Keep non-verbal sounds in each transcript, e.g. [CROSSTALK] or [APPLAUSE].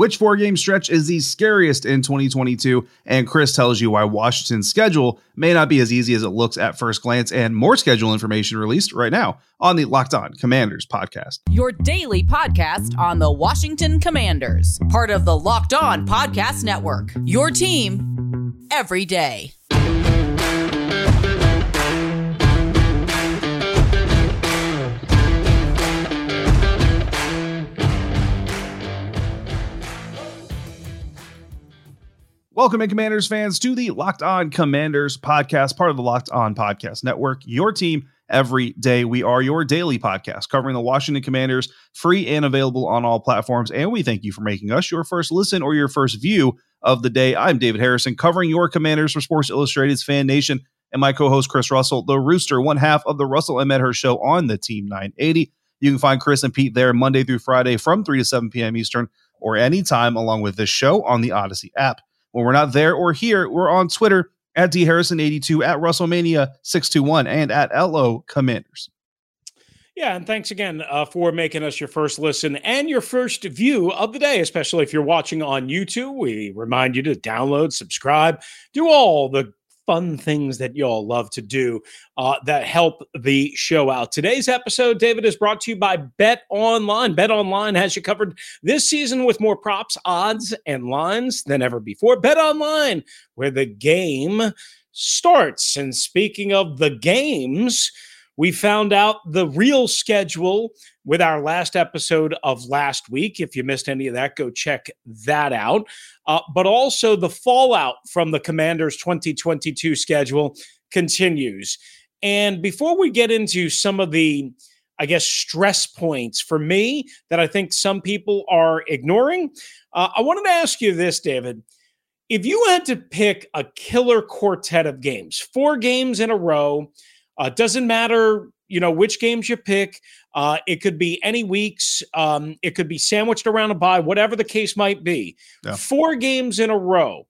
Which four game stretch is the scariest in 2022? And Chris tells you why Washington's schedule may not be as easy as it looks at first glance, and more schedule information released right now on the Locked On Commanders podcast. Your daily podcast on the Washington Commanders, part of the Locked On Podcast Network. Your team every day. Welcome in, Commanders fans, to the Locked On Commanders podcast, part of the Locked On Podcast Network. Your team every day. We are your daily podcast covering the Washington Commanders, free and available on all platforms. And we thank you for making us your first listen or your first view of the day. I'm David Harrison, covering your Commanders for Sports Illustrated's Fan Nation, and my co host, Chris Russell, the Rooster, one half of the Russell and Medhurst show on the Team 980. You can find Chris and Pete there Monday through Friday from 3 to 7 p.m. Eastern or anytime along with this show on the Audacy app. When we're not there or here, we're on Twitter at dharrison82, at Russellmania621, and at LO Commanders. Yeah, and thanks again uh, for making us your first listen and your first view of the day, especially if you're watching on YouTube. We remind you to download, subscribe, do all the fun things that y'all love to do uh, that help the show out. Today's episode, David, is brought to you by Bet Online. Bet Online has you covered this season with more props, odds, and lines than ever before. Bet Online, where the game starts. And speaking of the games, we found out the real schedule with our last episode of last week. If you missed any of that, go check that out. Uh, but also, the fallout from the Commanders 2022 schedule continues. And before we get into some of the, I guess, stress points for me that I think some people are ignoring, uh, I wanted to ask you this, David. If you had to pick a killer quartet of games, four games in a row, uh, doesn't matter, you know, which games you pick. Uh, it could be any weeks. Um, it could be sandwiched around a bye, whatever the case might be. Yeah. Four games in a row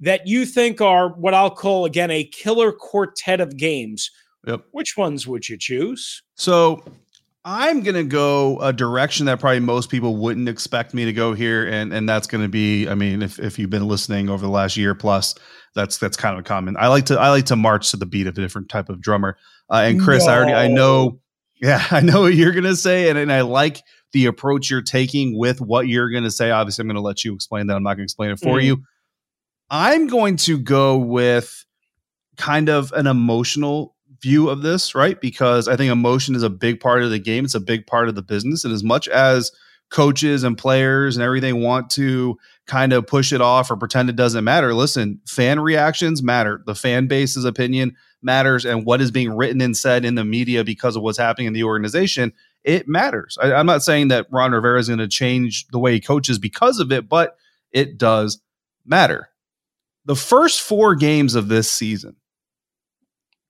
that you think are what I'll call again a killer quartet of games. Yep. Which ones would you choose? So I'm gonna go a direction that probably most people wouldn't expect me to go here, and and that's gonna be, I mean, if if you've been listening over the last year plus, that's that's kind of common. I like to I like to march to the beat of a different type of drummer. Uh, and Chris, no. I already I know, yeah, [LAUGHS] I know what you're gonna say, and, and I like the approach you're taking with what you're gonna say. Obviously, I'm gonna let you explain that. I'm not gonna explain it for mm. you. I'm going to go with kind of an emotional view of this, right? Because I think emotion is a big part of the game. It's a big part of the business. And as much as coaches and players and everything want to kind of push it off or pretend it doesn't matter, listen, fan reactions matter. The fan base's opinion matters. And what is being written and said in the media because of what's happening in the organization, it matters. I, am not saying that Ron Rivera is going to change the way he coaches because of it, but it does matter. The first four games of this season,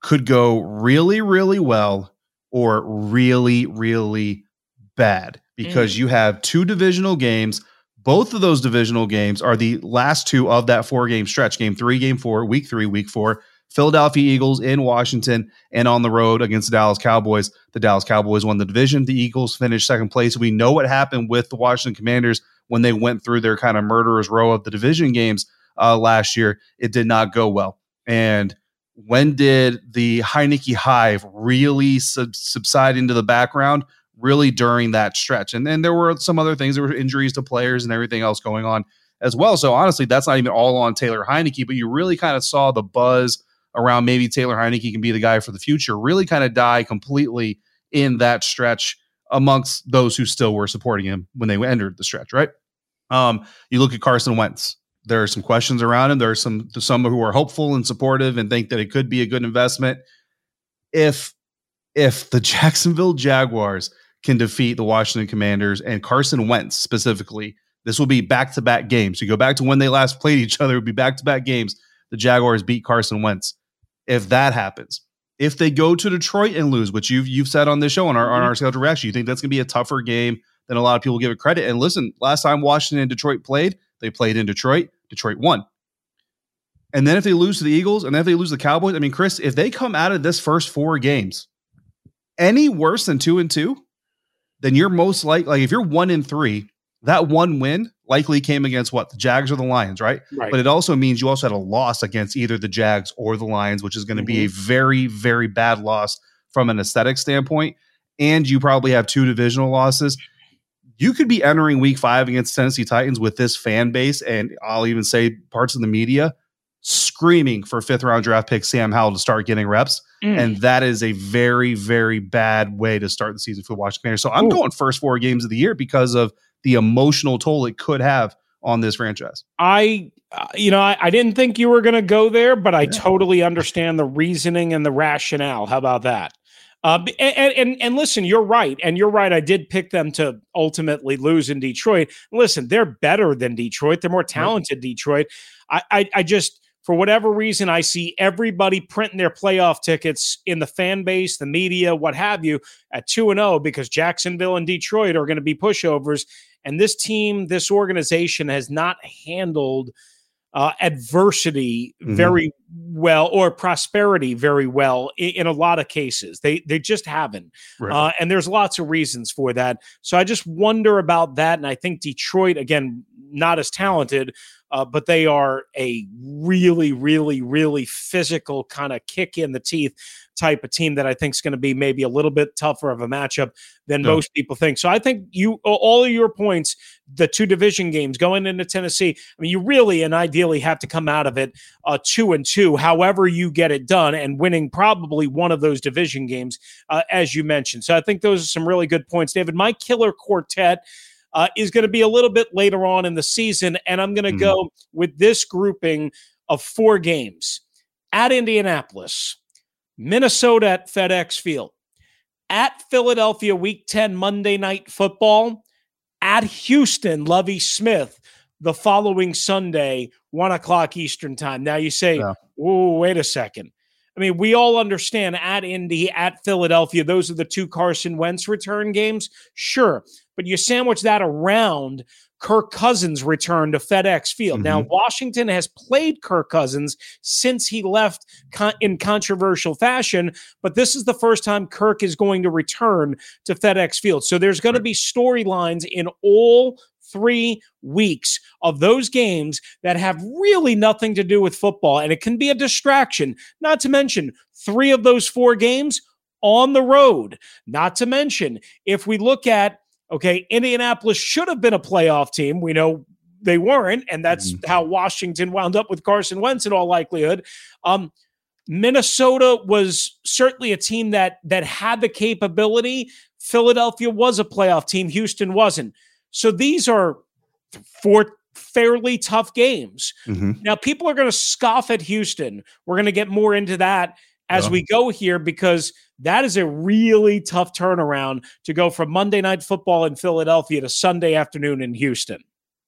could go really, really well or really, really bad because mm. you have two divisional games. Both of those divisional games are the last two of that four game stretch game three, game four, week three, week four. Philadelphia Eagles in Washington and on the road against the Dallas Cowboys. The Dallas Cowboys won the division. The Eagles finished second place. We know what happened with the Washington Commanders when they went through their kind of murderer's row of the division games uh, last year. It did not go well. And when did the Heinicke hive really sub- subside into the background? Really during that stretch. And then there were some other things. There were injuries to players and everything else going on as well. So honestly, that's not even all on Taylor Heinicke, but you really kind of saw the buzz around maybe Taylor Heinicke can be the guy for the future really kind of die completely in that stretch amongst those who still were supporting him when they entered the stretch, right? Um, you look at Carson Wentz there are some questions around him. There are some some who are hopeful and supportive and think that it could be a good investment. If if the [LAUGHS] Jacksonville Jaguars can defeat the Washington Commanders and Carson Wentz specifically This will be back to back games. You go back to when they last played each other, it would be back to back games. The Jaguars beat Carson Wentz. If that happens, if they go to Detroit and lose, which you've you've said on this show on our on mm-hmm. our schedule reaction, you think that's gonna be a tougher game than a lot of people give it credit. And listen, last time Washington and Detroit played, they played in Detroit. Detroit won. And then if they lose to the Eagles and then if they lose the Cowboys, I mean, Chris, if they come out of this first four games any worse than two and two, then you're most likely, like if you're one in three, that one win likely came against what the Jags or the Lions, right? Right. But it also means you also had a loss against either the Jags or the Lions, which is going to be a mm-hmm. very very bad loss from an aesthetic standpoint. And you probably have two divisional losses. You could be entering Week Five against Tennessee Titans with this fan base, and I'll even say parts of the media screaming for fifth round draft pick Sam Howell to start getting reps. Mm. And that is a very, very bad way to start the season for the Washington Commanders. So I'm Ooh. going first four games of the year because of the emotional toll it could have on this franchise. I, uh, you know, I, I didn't think you were going to go there, but I Yeah. totally understand the reasoning and the rationale. How about that? Uh, and, and and listen, you're right, and you're right. I did pick them to ultimately lose in Detroit. Listen, they're better than Detroit. They're more talented. Detroit. I, I I just for whatever reason I see everybody printing their playoff tickets in the fan base, the media, what have you, at two and zero because Jacksonville and Detroit are going to be pushovers. And this team, this organization has not handled uh, adversity Mhm. very well or prosperity very well in, in a lot of cases. They they just haven't, Right. uh, and there's lots of reasons for that. So I just wonder about that, and I think Detroit again not as talented, uh, but they are a really, really, really physical kind of kick in the teeth type of team that I think is going to be maybe a little bit tougher of a matchup than most people think. So I think you all of your points, the two division games going into Tennessee. I mean, you really and ideally have to come out of it uh, two and two, however you get it done, and winning probably one of those division games, uh, as you mentioned. So I think those are some really good points, David. My killer quartet. Uh, is going to be a little bit later on in the season, and I'm going to Mhm. go with this grouping of four games at Indianapolis, Minnesota at FedEx Field, at Philadelphia, Week 10 Monday Night Football, at Houston, Lovie Smith, the following Sunday, one o'clock Eastern Time. Now you say, Yeah. oh, wait a second. I mean, we all understand at Indy, at Philadelphia, those are the two Carson Wentz return games. Sure. But you sandwich that around Kirk Cousins' return to FedEx Field. Now, mm-hmm. Washington has played Kirk Cousins since he left con- in controversial fashion, but this is the first time Kirk is going to return to FedEx Field. So there's going to be storylines in all three weeks of those games that have really nothing to do with football, and it can be a distraction. Not to mention, three of those four games on the road. Not to mention, if we look at Okay, Indianapolis should have been a playoff team. We know they weren't, and that's how Washington wound up with Carson Wentz in all likelihood. Um, Minnesota was certainly a team that that had the capability. Philadelphia was a playoff team. Houston wasn't. So these are four fairly tough games. Mhm. Now, people are going to scoff at Houston. We're going to get more into that as Yeah. we go here because that is a really tough turnaround to go from Monday night football in Philadelphia to Sunday afternoon in Houston.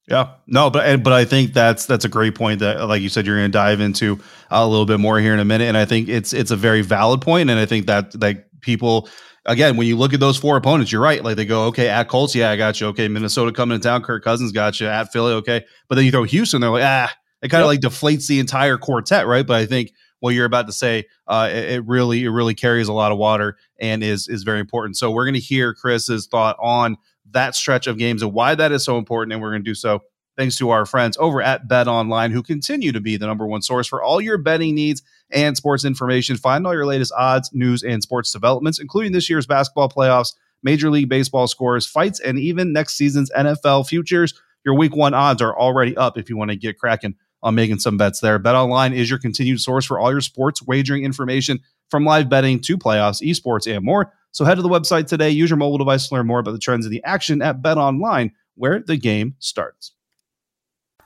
Yeah, no, but but I think that's that's a great point that, like you said, you're going to dive into a little bit more here in a minute, and I think it's it's a very valid point, and I think that like people again, when you look at those four opponents, you're right. Like they go, okay, at Colts, yeah, I got you. Okay, Minnesota coming to town, Kirk Cousins got you. At Philly, okay, but then you throw Houston, they're like, ah, it kind of like deflates the entire quartet, right? But I think what you're about to say, uh, it, it really it really carries a lot of water and is is very important. So we're going to hear Chris's thought on that stretch of games and why that is so important, and we're going to do so thanks to our friends over at Bet Online, who continue to be the number one source for all your betting needs and sports information. Find all your latest odds, news, and sports developments, including this year's basketball playoffs, Major League Baseball scores, fights, and even next season's NFL futures. Your week one odds are already up if you want to get cracking on making some bets there. Bet Online is your continued source for all your sports wagering information from live betting to playoffs, esports, and more. So head to the website today, use your mobile device to learn more about the trends in the action at Bet Online, where the game starts.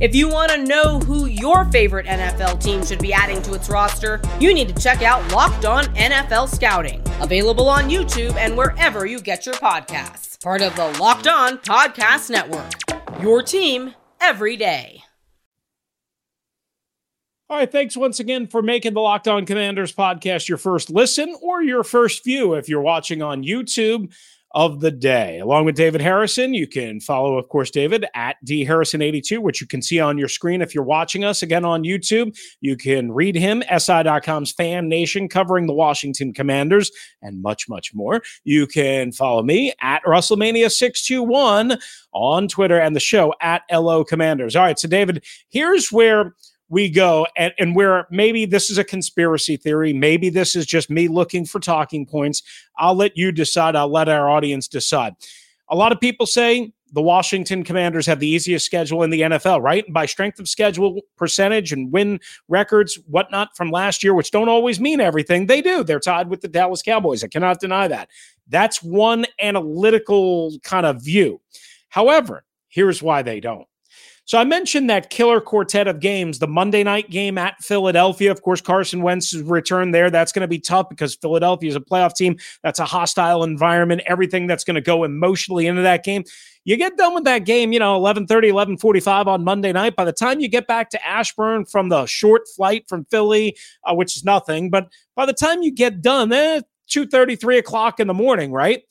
If you want to know who your favorite NFL team should be adding to its roster, you need to check out Locked On NFL Scouting, available on YouTube and wherever you get your podcasts. Part of the Locked On Podcast Network. Your team every day. All right, thanks once again for making the Locked On Commanders podcast your first listen or your first view if you're watching on YouTube of the day. Along with David Harrison, you can follow, of course, David at dharrison82, which you can see on your screen if you're watching us again on YouTube. You can read him, SI.com's Fan Nation, covering the Washington Commanders and much, much more. You can follow me at Russellmania621 on Twitter and the show at LO Commanders. All right, so David, here's where we go and, and where maybe this is a conspiracy theory. Maybe this is just me looking for talking points. I'll let you decide. I'll let our audience decide. A lot of people say the washington commanders have the easiest schedule in the nfl right? By strength of schedule percentage and win records whatnot from last year which don't always mean everything. They do. They're tied with the dallas cowboys. I cannot deny that. That's one analytical kind of view. However here's why they don't so I mentioned that killer quartet of games, the Monday night game at Philadelphia. Of course, Carson Wentz's return there. That's going to be tough because Philadelphia is a playoff team. That's a hostile environment. Everything that's going to go emotionally into that game. You get done with that game, you know, 1130, 1145 on Monday night. By the time you get back to Ashburn from the short flight from Philly, uh, which is nothing, but by the time you get done, eh, 2.30, 3 o'clock in the morning, right?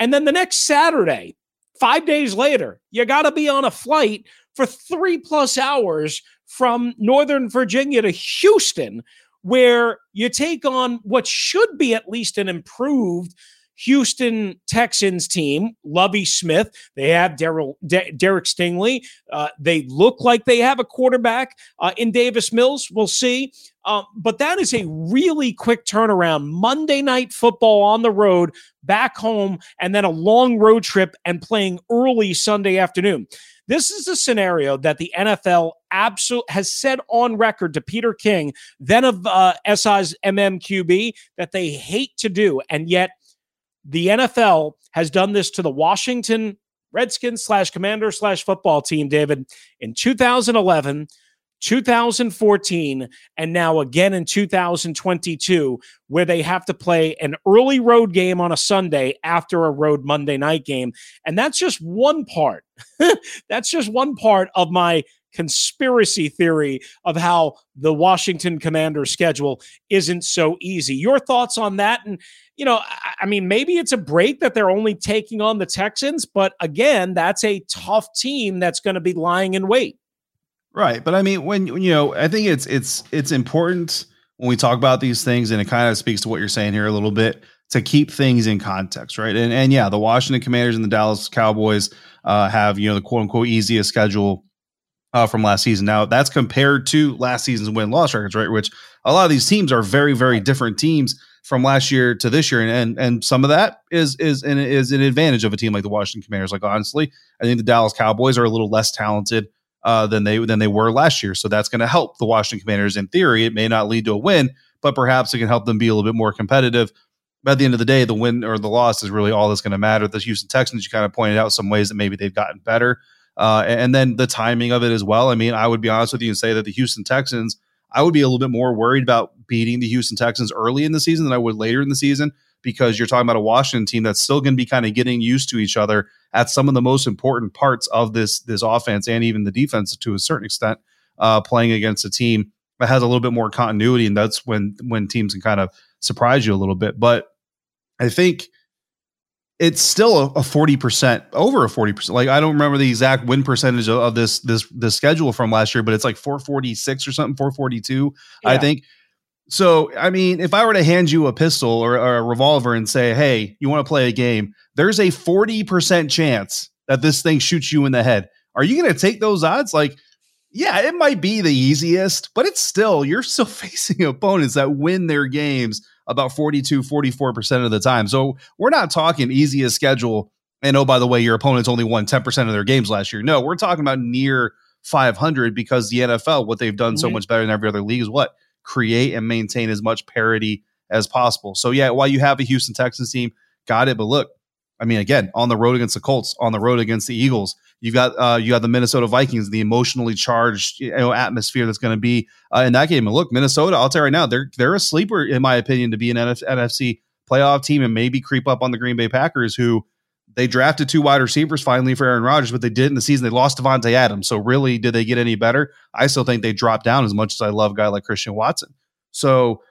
And then the next Saturday, five days later, you got to be on a flight for three plus hours from Northern Virginia to Houston, where you take on what should be at least an improved Houston Texans team, Lovie Smith. They have Daryl, De- Derek Stingley. Uh, they look like they have a quarterback uh, in Davis Mills. We'll see. Uh, but that is a really quick turnaround. Monday night football on the road, back home, and then a long road trip and playing early Sunday afternoon. This is a scenario that the NFL absolutely has said on record to Peter King, then of uh, SI's MMQB, that they hate to do. And yet the NFL has done this to the Washington Redskins slash commander slash football team, David, in 2011, 2014, and now again in 2022, where they have to play an early road game on a Sunday after a road Monday night game. And that's just one part. [LAUGHS] that's just one part of my conspiracy theory of how the Washington Commander schedule isn't so easy. Your thoughts on that? And, you know, I mean, maybe it's a break that they're only taking on the Texans, but again, that's a tough team that's going to be lying in wait. Right, but I mean, when you know, I think it's it's it's important when we talk about these things, and it kind of speaks to what you're saying here a little bit to keep things in context, right? And and yeah, the Washington Commanders and the Dallas Cowboys uh, have you know the quote unquote easiest schedule uh, from last season. Now that's compared to last season's win loss records, right? Which a lot of these teams are very very different teams from last year to this year, and and, and some of that is is an, is an advantage of a team like the Washington Commanders. Like honestly, I think the Dallas Cowboys are a little less talented uh, than they than they were last year. So that's going to help the Washington Commanders. In theory, it may not lead to a win, but perhaps it can help them be a little bit more competitive. But at the end of the day, the win or the loss is really all that's going to matter. The Houston Texans, you kind of pointed out some ways that maybe they've gotten better, uh, and then the timing of it as well. I mean, I would be honest with you and say that the Houston Texans, I would be a little bit more worried about beating the Houston Texans early in the season than I would later in the season because you're talking about a Washington team that's still going to be kind of getting used to each other at some of the most important parts of this this offense and even the defense to a certain extent, uh, playing against a team that has a little bit more continuity, and that's when when teams can kind of surprise you a little bit. But I think it's still a forty percent over a forty percent. Like I don't remember the exact win percentage of, of, this this this schedule from last year, but it's like four forty six or something, four forty two, yeah. I think. So, I mean, if I were to hand you a pistol or, or a revolver and say, hey, you want to play a game, there's a 40% chance that this thing shoots you in the head. Are you going to take those odds? Like, yeah, it might be the easiest, but it's still, you're still [LAUGHS] facing opponents that win their games about 42, 44% of the time. So we're not talking easiest schedule And oh, by the way, your opponents only won 10% of their games last year. No, we're talking about near 500 because the NFL, what they've done mm-hmm. so much better than every other league is what? Create and maintain as much parity as possible. So, yeah, while you have a Houston Texans team, got it. But look, I mean, again, on the road against the Colts, on the road against the Eagles, you got uh, you got the Minnesota Vikings, the emotionally charged you know atmosphere that's going to be uh, in that game. And look, Minnesota, I'll tell you right now, they're they're a sleeper in my opinion to be an NF- NFC playoff team and maybe creep up on the Green Bay Packers, who they drafted two wide receivers finally for Aaron Rodgers, but they did in the season. They lost Davante Adams. So really, did they get any better? I still think they dropped down as much as I love a guy like Christian Watson. So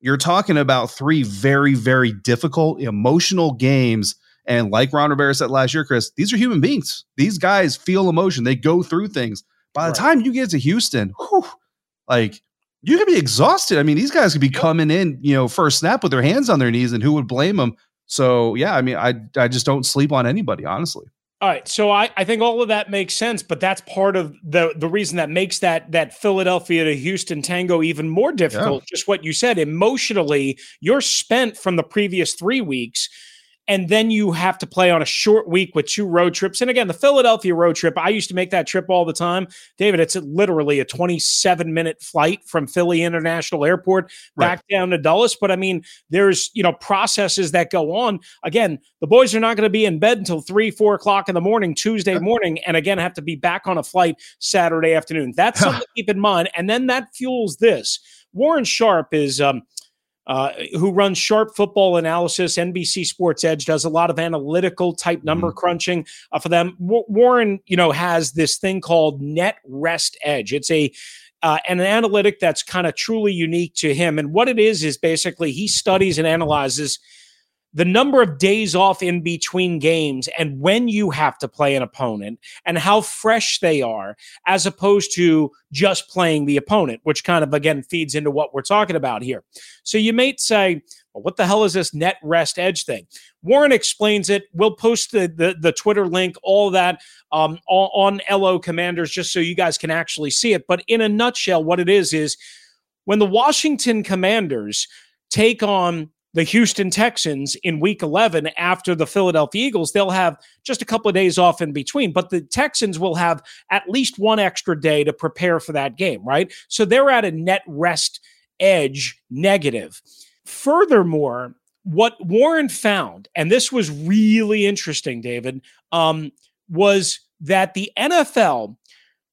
you're talking about three very, very difficult, emotional games and like Ron Rivera said last year, Chris, these are human beings. These guys feel emotion. They go through things. By the right. time you get to Houston, whew, like you could be exhausted. I mean, these guys could be coming in, you know, first snap with their hands on their knees, and who would blame them? So yeah, I mean, I I just don't sleep on anybody, honestly. All right, so I, I think all of that makes sense, but that's part of the the reason that makes that that Philadelphia to Houston tango even more difficult. Yeah. Just what you said, emotionally, you're spent from the previous three weeks and then you have to play on a short week with two road trips. And again, the Philadelphia road trip, I used to make that trip all the time. David, it's literally a 27 minute flight from Philly International Airport back right. down to Dulles. But I mean, there's, you know, processes that go on. Again, the boys are not going to be in bed until three, four o'clock in the morning, Tuesday morning, and again, have to be back on a flight Saturday afternoon. That's something to keep in mind. And then that fuels this. Warren Sharp is, um, uh, who runs Sharp Football Analysis. NBC Sports Edge does a lot of analytical type number mm-hmm. crunching uh, for them. W- Warren, you know, has this thing called Net Rest Edge. It's a uh, an analytic that's kind of truly unique to him. And what it is is basically he studies and analyzes the number of days off in between games and when you have to play an opponent and how fresh they are, as opposed to just playing the opponent, which kind of again feeds into what we're talking about here. So you might say, well, what the hell is this net rest edge thing? Warren explains it. We'll post the the, the Twitter link, all that um, on LO Commanders, just so you guys can actually see it. But in a nutshell, what it is is when the Washington Commanders take on the Houston Texans in week 11 after the Philadelphia Eagles. They'll have just a couple of days off in between, but the Texans will have at least one extra day to prepare for that game, right? So they're at a net rest edge negative. Furthermore, what Warren found, and this was really interesting, David, um, was that the NFL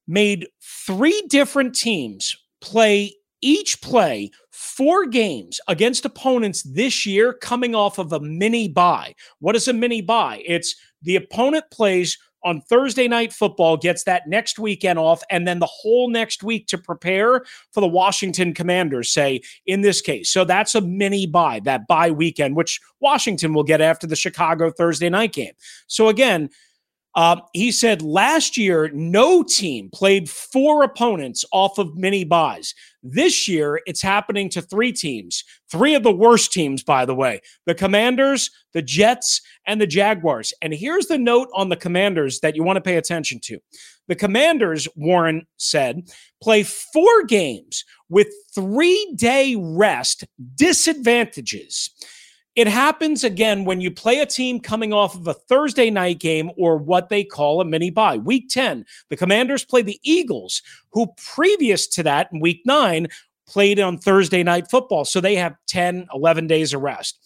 made three different teams play each play four games against opponents this year coming off of a mini bye. What is a mini bye? It's the opponent plays on Thursday night football, gets that next weekend off, and then the whole next week to prepare for the Washington Commanders, say, in this case. So that's a mini bye, that bye weekend, which Washington will get after the Chicago Thursday night game. So again, uh, he said last year, no team played four opponents off of mini byes. This year, it's happening to three teams, three of the worst teams, by the way the Commanders, the Jets, and the Jaguars. And here's the note on the Commanders that you want to pay attention to. The Commanders, Warren said, play four games with three day rest disadvantages. It happens again when you play a team coming off of a Thursday night game or what they call a mini bye. Week 10, the Commanders play the Eagles, who previous to that in week 9 played on Thursday night football. So they have 10, 11 days of rest.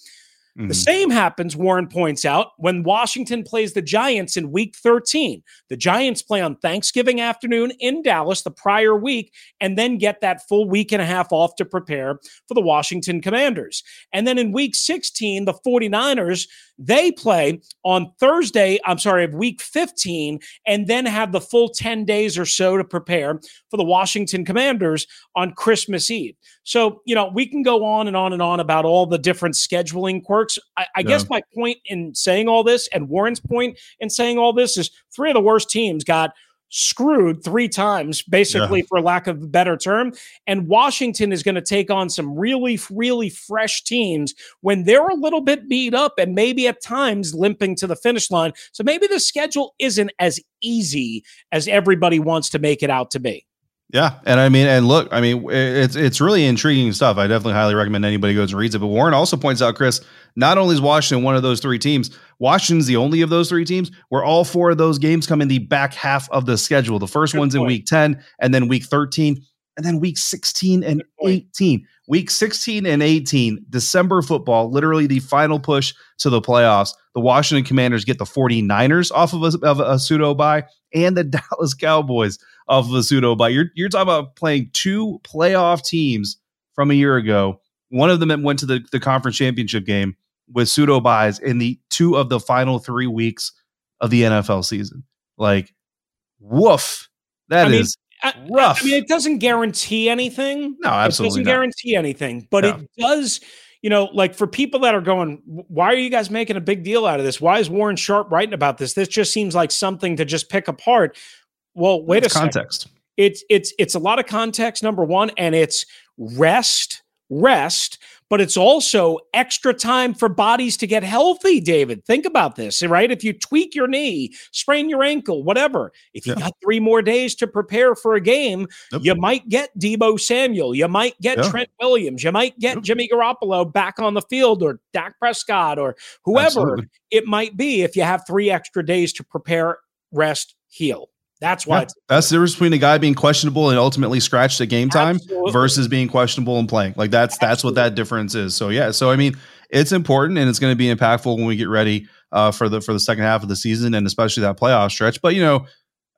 Mm-hmm. The same happens, Warren points out, when Washington plays the Giants in week 13. The Giants play on Thanksgiving afternoon in Dallas the prior week and then get that full week and a half off to prepare for the Washington Commanders. And then in week 16, the 49ers they play on Thursday, I'm sorry, of week 15, and then have the full 10 days or so to prepare for the Washington Commanders on Christmas Eve. So, you know, we can go on and on and on about all the different scheduling quirks. I, I yeah. guess my point in saying all this and Warren's point in saying all this is three of the worst teams got screwed three times, basically, yeah. for lack of a better term. And Washington is going to take on some really, really fresh teams when they're a little bit beat up and maybe at times limping to the finish line. So maybe the schedule isn't as easy as everybody wants to make it out to be. Yeah, and I mean, and look, I mean, it's it's really intriguing stuff. I definitely highly recommend anybody goes and reads it. But Warren also points out, Chris, not only is Washington one of those three teams, Washington's the only of those three teams where all four of those games come in the back half of the schedule. The first Good one's point. in week ten, and then week thirteen, and then week sixteen and eighteen. Week 16 and 18, December football, literally the final push to the playoffs. The Washington Commanders get the 49ers off of a, of a pseudo bye, and the [LAUGHS] Dallas Cowboys of a pseudo. You're, you're talking about playing two playoff teams from a year ago. One of them went to the, the conference championship game with pseudo byes in the two of the final three weeks of the NFL season. Like, woof. That I is rough. I, mean, it doesn't guarantee anything. No, absolutely. It doesn't not. guarantee anything, but no. it does. You know, like for people that are going, why are you guys making a big deal out of this? Why is Warren Sharp writing about this? This just seems like something to just pick apart. Well, wait it's a context. Second. It's it's it's a lot of context. Number one, and it's rest, rest but it's also extra time for bodies to get healthy, David. Think about this, right? If you tweak your knee, sprain your ankle, whatever, if you yeah. got three more days to prepare for a game, yep. you might get Deebo Samuel, you might get yeah. Trent Williams, you might get yep. Jimmy Garoppolo back on the field or Dak Prescott or whoever Absolutely. it might be if you have three extra days to prepare, rest, heal. That's why. Yeah, that's the difference between a guy being questionable and ultimately scratched at game time Absolutely. versus being questionable and playing. Like that's Absolutely. that's what that difference is. So yeah. So I mean, it's important and it's going to be impactful when we get ready uh, for the for the second half of the season and especially that playoff stretch. But you know,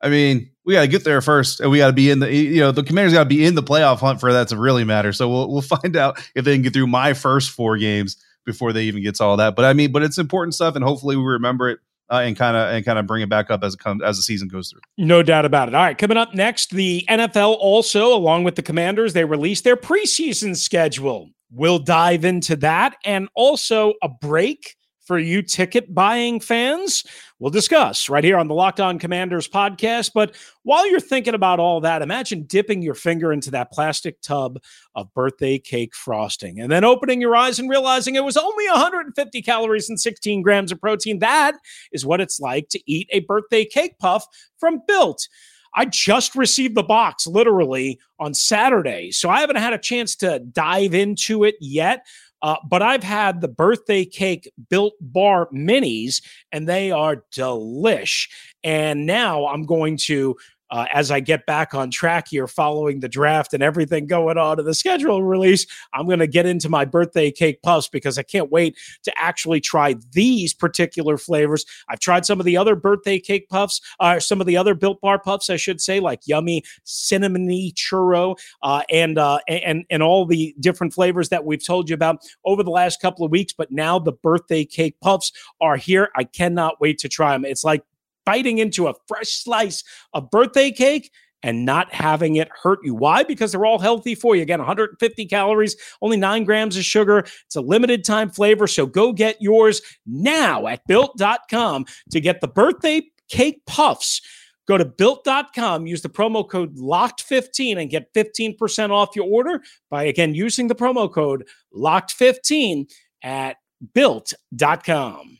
I mean, we got to get there first, and we got to be in the you know the Commanders got to be in the playoff hunt for that to really matter. So we'll we'll [LAUGHS] find out if they can get through my first four games before they even get to all that. But I mean, but it's important stuff, and hopefully we remember it uh, and kind of and kind of bring it back up as it comes as the season goes through. No doubt about it. All right, coming up next, the NFL also, along with the Commanders, they released their preseason schedule. We'll dive into that and also a break for you ticket buying fans? We'll discuss right here on the Locked On Commanders podcast. But while you're thinking about all that, imagine dipping your finger into that plastic tub of birthday cake frosting and then opening your eyes and realizing it was only 150 calories and 16 grams of protein. That is what it's like to eat a birthday cake puff from Built. I just received the box literally on Saturday. So I haven't had a chance to dive into it yet. Uh, but I've had the birthday cake built bar minis, and they are delish. And now I'm going to uh, as I get back on track here following the draft and everything going on in the schedule release, I'm going to get into my birthday cake puffs because I can't wait to actually try these particular flavors. I've tried some of the other birthday cake puffs, uh, some of the other built bar puffs, I should say, like yummy cinnamony churro uh, and, uh, and, and all the different flavors that we've told you about over the last couple of weeks. But now the birthday cake puffs are here. I cannot wait to try them. It's like biting into a fresh slice of birthday cake and not having it hurt you. Why? Because they're all healthy for you. Again, 150 calories, only nine grams of sugar. It's a limited time flavor. So go get yours now at built.com to get the birthday cake puffs. Go to built.com, use the promo code LOCKED15 and get 15% off your order by again using the promo code LOCKED15 at built.com.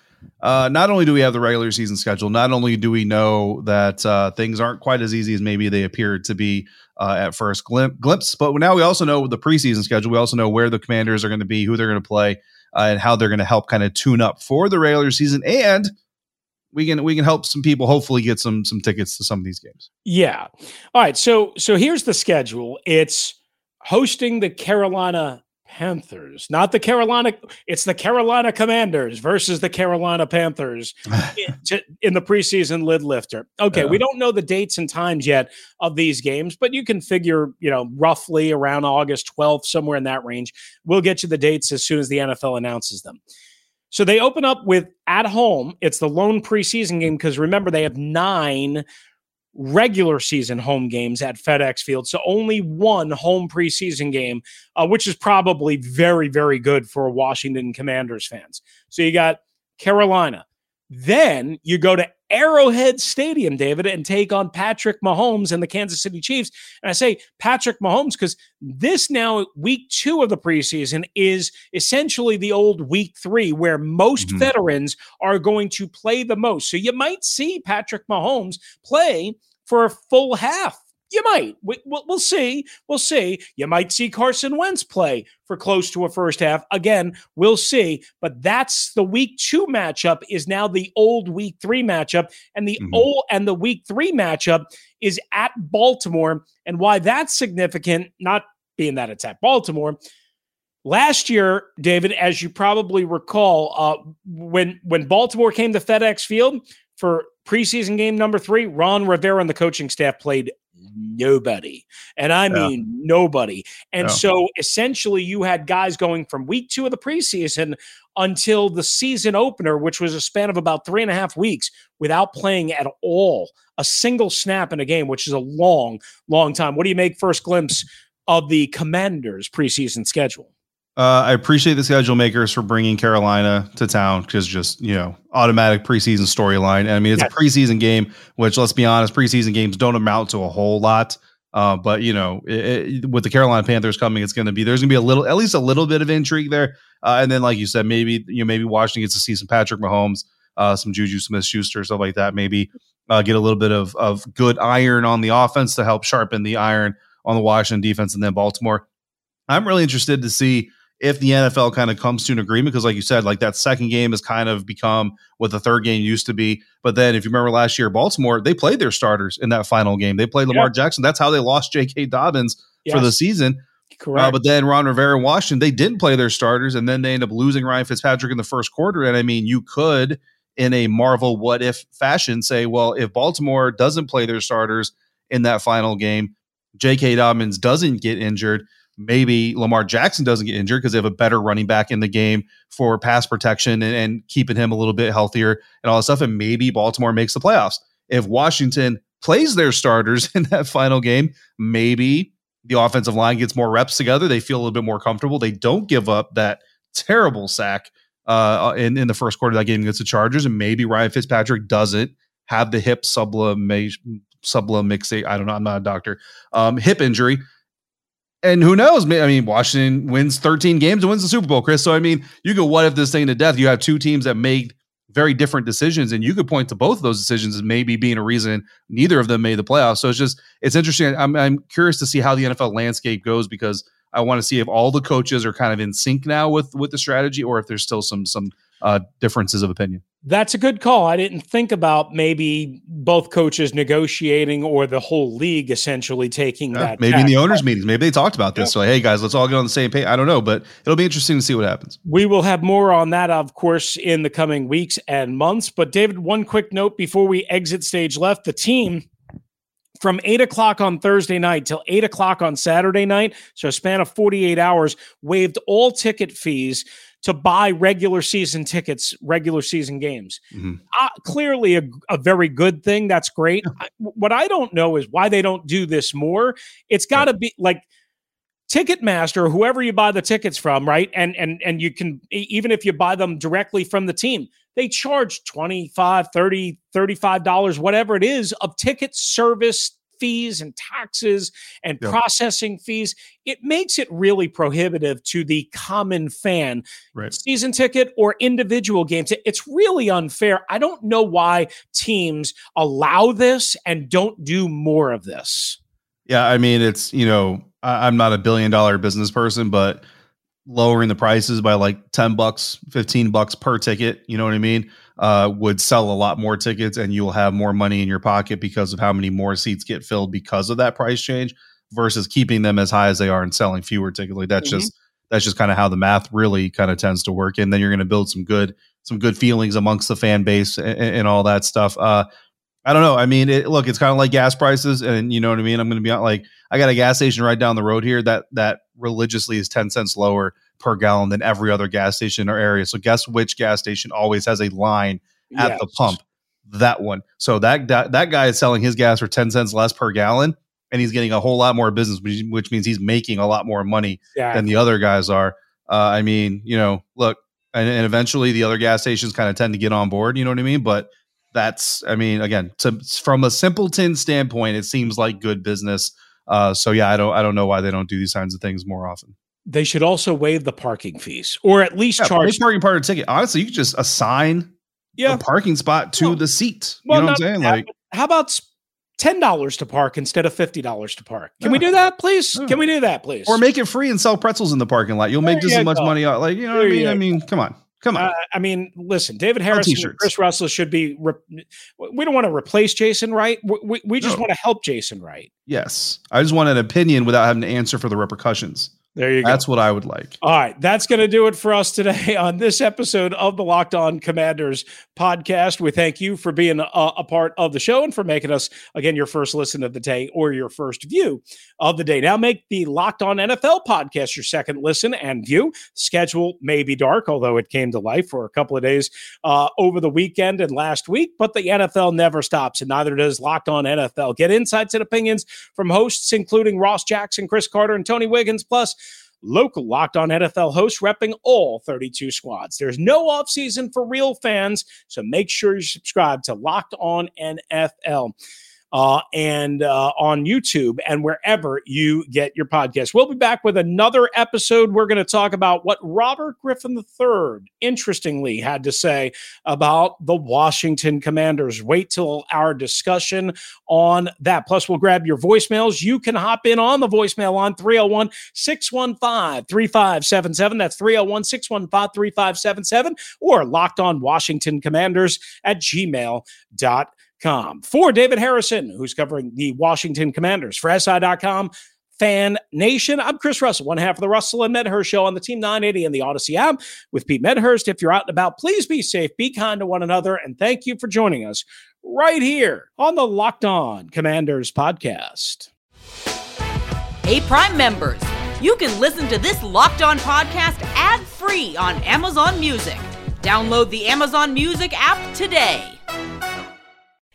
uh, not only do we have the regular season schedule, not only do we know that uh, things aren't quite as easy as maybe they appear to be uh, at first glim- glimpse. But now we also know the preseason schedule. We also know where the commanders are going to be, who they're going to play, uh, and how they're going to help kind of tune up for the regular season. And we can we can help some people hopefully get some some tickets to some of these games. Yeah. All right. So so here's the schedule. It's hosting the Carolina Panthers, not the Carolina. It's the Carolina Commanders versus the Carolina Panthers [LAUGHS] in, in the preseason lid lifter. Okay, yeah. we don't know the dates and times yet of these games, but you can figure, you know, roughly around August 12th, somewhere in that range. We'll get you the dates as soon as the NFL announces them. So they open up with at home. It's the lone preseason game because remember, they have nine regular season home games at FedEx Field. So only one home preseason game, uh, which is probably very, very good for Washington Commanders fans. So you got Carolina. Then you go to Arrowhead Stadium, David, and take on Patrick Mahomes and the Kansas City Chiefs. And I say Patrick Mahomes because this now, week two of the preseason, is essentially the old week three, where most mm-hmm. veterans are going to play the most. So you might see Patrick Mahomes play for a full half you might. We, will we'll see. We'll see. You might see Carson Wentz play for close to a first half. Again, we'll see. But that's the week two matchup is now the old week three matchup, and the mm-hmm. old and the week three matchup is at Baltimore. And why that's significant, not being that it's at Baltimore. Last year, David, as you probably recall, uh, when when Baltimore came to FedEx Field for preseason game number three, Ron Rivera and the coaching staff played nobody. And I mean yeah. nobody. And yeah. so essentially you had guys going from week two of the preseason until the season opener, which was a span of about three and a half weeks without playing at all, a single snap in a game, which is a long, long time. What do you make first glimpse of the Commanders preseason schedule? Uh, I appreciate the schedule makers for bringing Carolina to town because just you know automatic preseason storyline. I mean, it's yes. a preseason game, which let's be honest, preseason games don't amount to a whole lot. Uh, but you know, it, it, with the Carolina Panthers coming, it's going to be there's going to be a little, at least a little bit of intrigue there. Uh, and then, like you said, maybe you know maybe Washington gets to see some Patrick Mahomes, uh, some Juju Smith Schuster, stuff like that. Maybe uh, get a little bit of of good iron on the offense to help sharpen the iron on the Washington defense, and then Baltimore. I'm really interested to see if the NFL kind of comes to an agreement, because like you said, like that second game has kind of become what the third game used to be. But then if you remember last year, Baltimore, they played their starters in that final game. They played Lamar yep. Jackson. That's how they lost J.K. Dobbins yes. for the season. Correct. Uh, but then Ron Rivera and Washington, they didn't play their starters, and then they end up losing Ryan Fitzpatrick in the first quarter. And I mean, you could, in a Marvel what if fashion, say, well, if Baltimore doesn't play their starters in that final game, J.K. Dobbins doesn't get injured maybe Lamar Jackson doesn't get injured because they have a better running back in the game for pass protection and, and, keeping him a little bit healthier and all that stuff. And maybe Baltimore makes the playoffs. If Washington plays their starters [LAUGHS] in that final game, maybe the offensive line gets more reps together. They feel a little bit more comfortable. They don't give up that terrible sack uh, in, in the first quarter of that game against the Chargers. And maybe Ryan Fitzpatrick doesn't have the hip sublimation subluxation. I don't know. I'm not a doctor. Um, hip injury and who knows? I mean, Washington wins 13 games and wins the Super Bowl, Chris. So I mean, you could what if this thing to death? You have two teams that made very different decisions, and you could point to both of those decisions as maybe being a reason neither of them made the playoffs. So it's just it's interesting. I'm I'm curious to see how the NFL landscape goes because I want to see if all the coaches are kind of in sync now with with the strategy, or if there's still some some uh, differences of opinion. That's a good call. I didn't think about maybe both coaches negotiating or the whole league essentially taking yeah, that. Maybe tack. in the owners' meetings, maybe they talked about this. Yeah. So, hey guys, let's all get on the same page. I don't know, but it'll be interesting to see what happens. We will have more on that, of course, in the coming weeks and months. But David, one quick note before we exit stage left: the team from eight o'clock on Thursday night till eight o'clock on Saturday night, so a span of 48 hours, waived all ticket fees to buy regular season tickets, regular season games. Mm-hmm. Uh, clearly, a, a, very good thing. That's great. I, what I don't know is why they don't do this more. It's got to be like Ticketmaster, whoever you buy the tickets from, right? And and and you can even if you buy them directly from the team, they charge 25, 30, 35 dollars whatever it is of ticket service fees and taxes and processing fees. It makes it really prohibitive to the common fan. Right. Season ticket or individual games. It's really unfair. I don't know why teams allow this and don't do more of this. Yeah, I mean, it's, you know, I'm not a billion dollar business person, but lowering the prices by like 10 bucks, 15 bucks per ticket, you know what I mean? Uh, would sell a lot more tickets and you'll have more money in your pocket because of how many more seats get filled because of that price change versus keeping them as high as they are and selling fewer tickets. Like that's mm-hmm. just that's just kind of how the math really kind of tends to work. And then you're going to build some good some good feelings amongst the fan base and, and all that stuff. Uh, I don't know. I mean, it, look, it's kind of like gas prices, and you know what I mean. I'm going to be like, I got a gas station right down the road here that that religiously is ten cents lower per gallon than every other gas station or area. So guess which gas station always has a line at yes. the pump? That one. So that, that that guy is selling his gas for ten cents less per gallon, and he's getting a whole lot more business, which, which means he's making a lot more money yeah. than the other guys are. Uh, I mean, you know, look, and, and eventually the other gas stations kind of tend to get on board. You know what I mean? But that's, I mean, again, to, from a simpleton standpoint, it seems like good business. Uh, so yeah, I don't, I don't know why they don't do these kinds of things more often. They should also waive the parking fees, or at least yeah, charge parking part of ticket. Honestly, you could just assign yeah. a parking spot to well, the seat. You well, know what I'm saying? Like, how about ten dollars to park instead of fifty dollars to park? Can yeah. we do that, please? Yeah. Can we do that, please? Or make it free and sell pretzels in the parking lot. You'll make just as much go. money. Out, like you know there what I mean? I mean, come on. Come on. Uh, I mean, listen, David Harrison and Chris Russell should be. Re- we don't want to replace Jason Wright. We, we just no. want to help Jason Wright. Yes. I just want an opinion without having to answer for the repercussions. There you go. That's what I would like. All right. That's going to do it for us today [LAUGHS] on this episode of the Locked On Commanders podcast. We thank you for being a, a, part of the show and for making us, again, your first listen of the day or your first view of the day. Now make the Locked On NFL podcast your second listen and view. Schedule may be dark, although it came to life for a couple of days uh, over the weekend and last week, but the NFL never stops, and neither does Locked On NFL. Get insights and opinions from hosts, including Ross Jackson, Chris Carter, and Tony Wiggins, plus local Locked On NFL hosts repping all 32 squads. There's no offseason for real fans, so make sure you subscribe to Locked On NFL uh, and uh, on YouTube and wherever you get your podcast. We'll be back with another episode. We're going to talk about what Robert Griffin III, interestingly, had to say about the Washington Commanders. Wait till our discussion on that. Plus, we'll grab your voicemails. You can hop in on the voicemail on 301 615 3577. That's 301 615 3577 or locked on Washington Commanders at gmail.com. For David Harrison, who's covering the Washington Commanders for SI.com, Fan Nation. I'm Chris Russell, one half of the Russell and Medhurst show on the Team 980 and the Audacy app with Pete Medhurst. If you're out and about, please be safe, be kind to one another, and thank you for joining us right here on the Locked On Commanders podcast. Hey, Prime members, you can listen to this Locked On podcast ad free on Amazon Music. Download the Amazon Music app today.